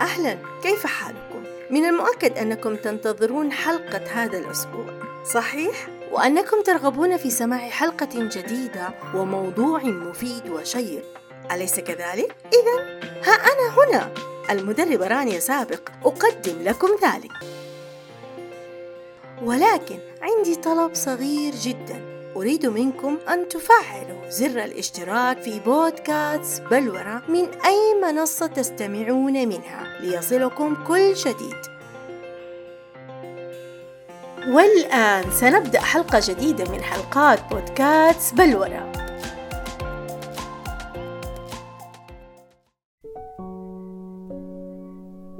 أهلا كيف حالكم؟ من المؤكد أنكم تنتظرون حلقة هذا الأسبوع صحيح؟ وأنكم ترغبون في سماع حلقة جديدة وموضوع مفيد وشيق أليس كذلك؟ إذا ها أنا هنا المدربة رانيا سابق أقدم لكم ذلك ولكن عندي طلب صغير جدا أريد منكم أن تفعلوا زر الاشتراك في بودكاست بلورة من أي منصة تستمعون منها ليصلكم كل جديد. والآن سنبدأ حلقة جديدة من حلقات بودكاست بلورة.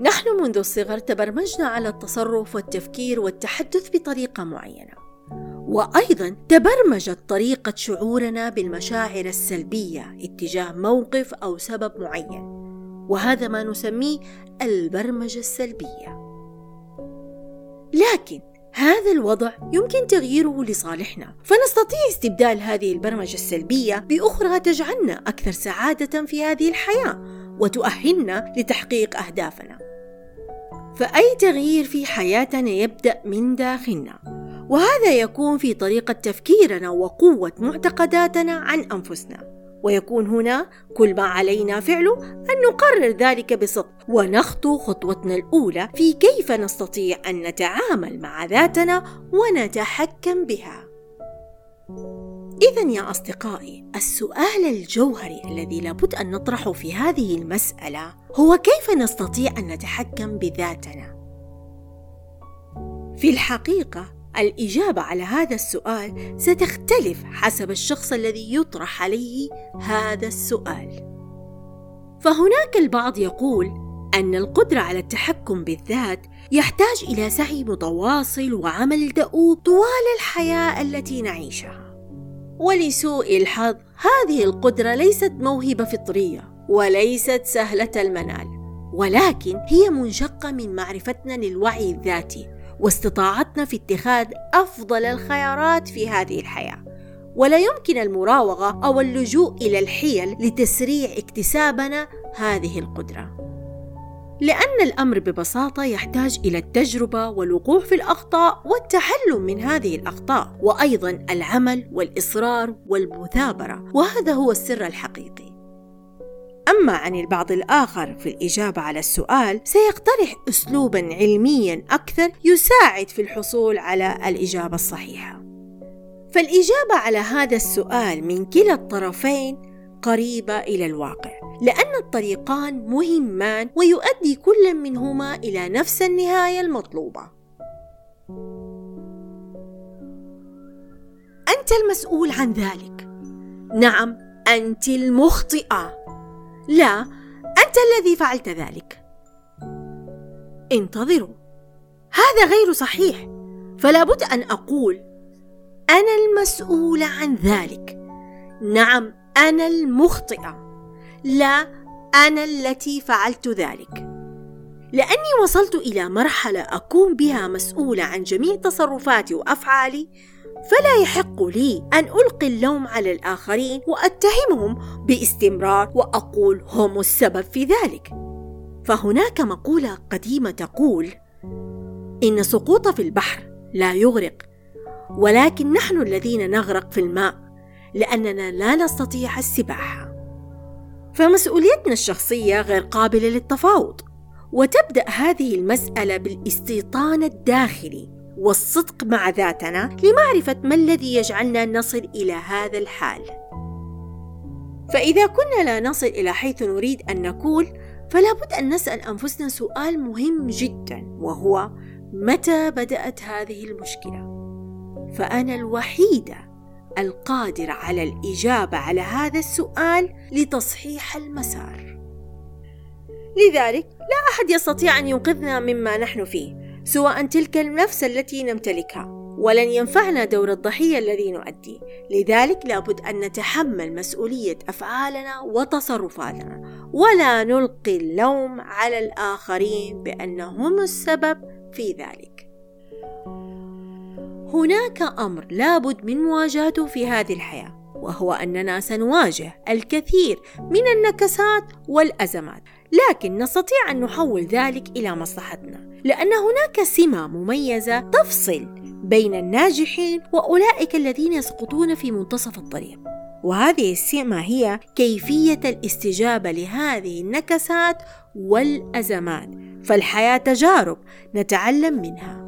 نحن منذ الصغر تبرمجنا على التصرف والتفكير والتحدث بطريقة معينة. وأيضا تبرمجت طريقة شعورنا بالمشاعر السلبية اتجاه موقف أو سبب معين وهذا ما نسميه البرمجة السلبية. لكن هذا الوضع يمكن تغييره لصالحنا فنستطيع استبدال هذه البرمجة السلبية بأخرى تجعلنا أكثر سعادة في هذه الحياة وتؤهلنا لتحقيق أهدافنا. فأي تغيير في حياتنا يبدأ من داخلنا؟ وهذا يكون في طريقة تفكيرنا وقوة معتقداتنا عن أنفسنا ويكون هنا كل ما علينا فعله أن نقرر ذلك بصدق ونخطو خطوتنا الأولى في كيف نستطيع أن نتعامل مع ذاتنا ونتحكم بها. إذا يا أصدقائي، السؤال الجوهري الذي لابد أن نطرحه في هذه المسألة هو كيف نستطيع أن نتحكم بذاتنا؟ في الحقيقة الإجابة على هذا السؤال ستختلف حسب الشخص الذي يطرح عليه هذا السؤال. فهناك البعض يقول أن القدرة على التحكم بالذات يحتاج إلى سعي متواصل وعمل دؤوب طوال الحياة التي نعيشها. ولسوء الحظ هذه القدرة ليست موهبة فطرية وليست سهلة المنال، ولكن هي منشقة من معرفتنا للوعي الذاتي واستطاعتنا في اتخاذ أفضل الخيارات في هذه الحياة. ولا يمكن المراوغة أو اللجوء إلى الحيل لتسريع اكتسابنا هذه القدرة. لأن الأمر ببساطة يحتاج إلى التجربة والوقوع في الأخطاء والتعلم من هذه الأخطاء وأيضا العمل والإصرار والمثابرة وهذا هو السر الحقيقي. أما عن البعض الآخر في الإجابة على السؤال سيقترح أسلوبا علميا أكثر يساعد في الحصول على الإجابة الصحيحة. فالإجابة على هذا السؤال من كلا الطرفين قريبة إلى الواقع، لأن الطريقان مهمان ويؤدي كل منهما إلى نفس النهاية المطلوبة. أنت المسؤول عن ذلك. نعم، أنت المخطئة. لا أنت الذي فعلت ذلك. انتظروا. هذا غير صحيح. فلا بد أن أقول أنا المسؤول عن ذلك. نعم أنا المخطئه لا أنا التي فعلت ذلك. لأني وصلت إلى مرحلة أكون بها مسؤولة عن جميع تصرفاتي وأفعالي فلا يحق لي أن ألقي اللوم على الآخرين وأتهمهم باستمرار وأقول هم السبب في ذلك. فهناك مقولة قديمة تقول إن سقوط في البحر لا يغرق ولكن نحن الذين نغرق في الماء لأننا لا نستطيع السباحة. فمسؤوليتنا الشخصية غير قابلة للتفاوض وتبدأ هذه المسألة بالاستيطان الداخلي. والصدق مع ذاتنا لمعرفة ما الذي يجعلنا نصل إلى هذا الحال. فإذا كنا لا نصل إلى حيث نريد أن نكون، فلا بد أن نسأل أنفسنا سؤال مهم جدا وهو متى بدأت هذه المشكلة؟ فأنا الوحيدة القادرة على الإجابة على هذا السؤال لتصحيح المسار. لذلك لا أحد يستطيع أن ينقذنا مما نحن فيه، سواء تلك النفس التي نمتلكها ولن ينفعنا دور الضحية الذي نؤديه لذلك لابد أن نتحمل مسؤولية أفعالنا وتصرفاتنا ولا نلقي اللوم على الآخرين بأنهم السبب في ذلك. هناك أمر لابد من مواجهته في هذه الحياة وهو أننا سنواجه الكثير من النكسات والأزمات لكن نستطيع أن نحول ذلك إلى مصلحتنا. لأن هناك سمة مميزة تفصل بين الناجحين وأولئك الذين يسقطون في منتصف الطريق. وهذه السمة هي كيفية الاستجابة لهذه النكسات والأزمات فالحياة تجارب نتعلم منها.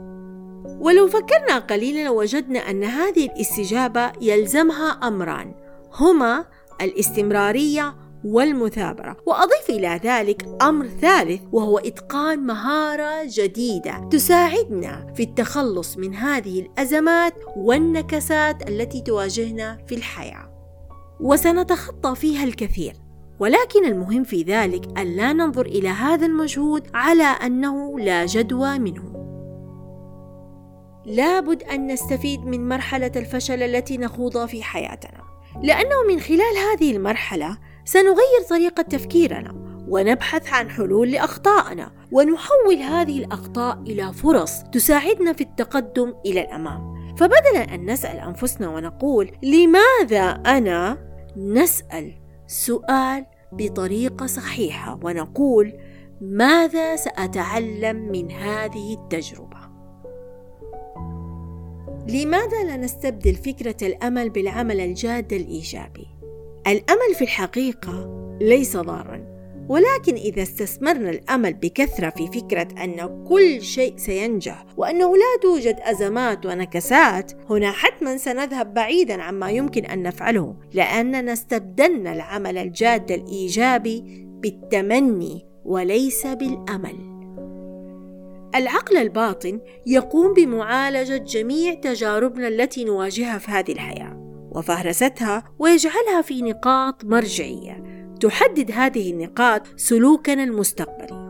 ولو فكرنا قليلا وجدنا أن هذه الاستجابة يلزمها أمران هما الاستمرارية والمثابرة. وأضيف إلى ذلك أمر ثالث وهو إتقان مهارة جديدة تساعدنا في التخلص من هذه الأزمات والنكسات التي تواجهنا في الحياة. وسنتخطى فيها الكثير. ولكن المهم في ذلك أن لا ننظر إلى هذا المجهود على أنه لا جدوى منه. لابد أن نستفيد من مرحلة الفشل التي نخوضها في حياتنا. لأنه من خلال هذه المرحلة سنغير طريقة تفكيرنا ونبحث عن حلول لأخطائنا ونحول هذه الأخطاء إلى فرص تساعدنا في التقدم إلى الأمام. فبدلا أن نسأل أنفسنا ونقول لماذا أنا؟ نسأل سؤال بطريقة صحيحة ونقول ماذا سأتعلم من هذه التجربة؟ لماذا لا نستبدل فكرة الأمل بالعمل الجاد الإيجابي؟ الأمل في الحقيقة ليس ضارا ولكن إذا استثمرنا الأمل بكثرة في فكرة أن كل شيء سينجح وأنه لا توجد أزمات ونكسات هنا حتما سنذهب بعيدا عما يمكن أن نفعله لأننا استبدلنا العمل الجاد الإيجابي بالتمني وليس بالأمل. العقل الباطن يقوم بمعالجة جميع تجاربنا التي نواجهها في هذه الحياة. وفهرستها ويجعلها في نقاط مرجعية تحدد هذه النقاط سلوكنا المستقبلي.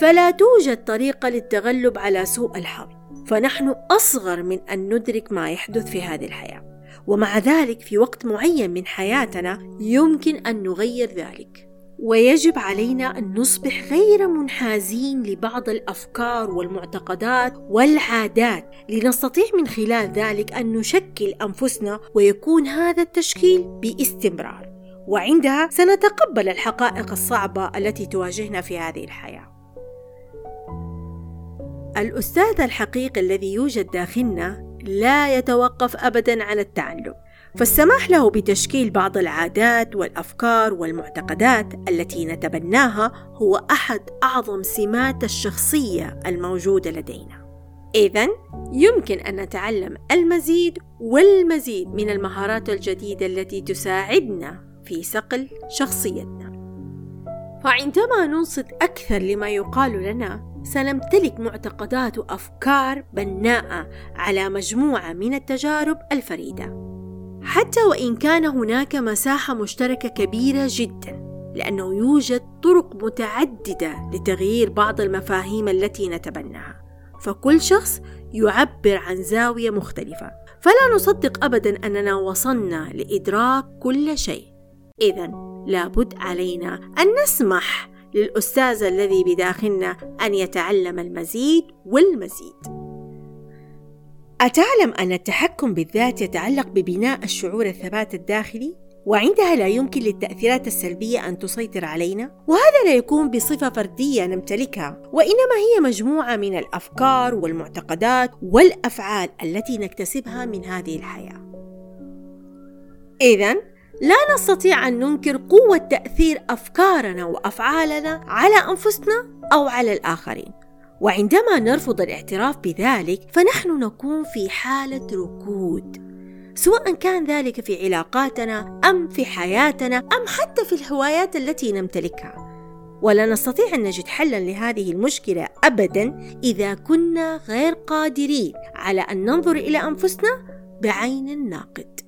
فلا توجد طريقة للتغلب على سوء الحظ فنحن أصغر من أن ندرك ما يحدث في هذه الحياة. ومع ذلك في وقت معين من حياتنا يمكن أن نغير ذلك. ويجب علينا أن نصبح غير منحازين لبعض الأفكار والمعتقدات والعادات. لنستطيع من خلال ذلك أن نشكل أنفسنا ويكون هذا التشكيل باستمرار. وعندها سنتقبل الحقائق الصعبة التي تواجهنا في هذه الحياة. الأستاذ الحقيقي الذي يوجد داخلنا لا يتوقف ابدا عن التعلم. فالسماح له بتشكيل بعض العادات والأفكار والمعتقدات التي نتبناها هو أحد أعظم سمات الشخصية الموجودة لدينا. اذا يمكن أن نتعلم المزيد والمزيد من المهارات الجديدة التي تساعدنا في صقل شخصيتنا. فعندما ننصت أكثر لما يقال لنا سنمتلك معتقدات وأفكار بناءة على مجموعة من التجارب الفريدة. حتى وإن كان هناك مساحة مشتركة كبيرة جدا لأنه يوجد طرق متعددة لتغيير بعض المفاهيم التي نتبناها فكل شخص يعبر عن زاوية مختلفة. فلا نصدق أبدا أننا وصلنا لإدراك كل شيء. إذا لابد علينا أن نسمح للأستاذ الذي بداخلنا أن يتعلم المزيد والمزيد. أتعلم أن التحكم بالذات يتعلق ببناء الشعور الثبات الداخلي؟ وعندها لا يمكن للتأثيرات السلبية أن تسيطر علينا؟ وهذا لا يكون بصفة فردية نمتلكها، وإنما هي مجموعة من الأفكار والمعتقدات والأفعال التي نكتسبها من هذه الحياة. إذا لا نستطيع أن ننكر قوة تأثير أفكارنا وأفعالنا على أنفسنا أو على الآخرين. وعندما نرفض الاعتراف بذلك فنحن نكون في حالة ركود. سواء كان ذلك في علاقاتنا أم في حياتنا أم حتى في الهوايات التي نمتلكها. ولا نستطيع أن نجد حلا لهذه المشكلة ابدا إذا كنا غير قادرين على أن ننظر إلى أنفسنا بعين الناقد.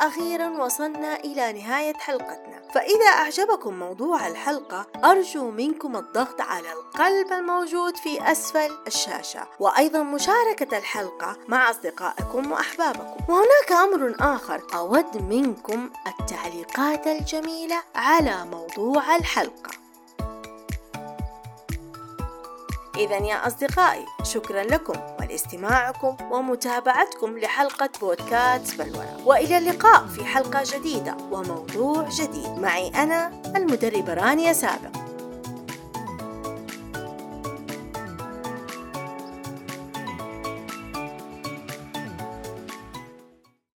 وأخيرا وصلنا إلى نهاية حلقتنا. فإذا أعجبكم موضوع الحلقة أرجو منكم الضغط على القلب الموجود في أسفل الشاشة وأيضا مشاركة الحلقة مع أصدقائكم وأحبابكم. وهناك أمر آخر أود منكم التعليقات الجميلة على موضوع الحلقة. إذا يا أصدقائي شكرا لكم. ولاستماعكم ومتابعتكم لحلقة بودكاست بلورة وإلى اللقاء في حلقة جديدة وموضوع جديد. معي أنا المدربة رانيا سابق.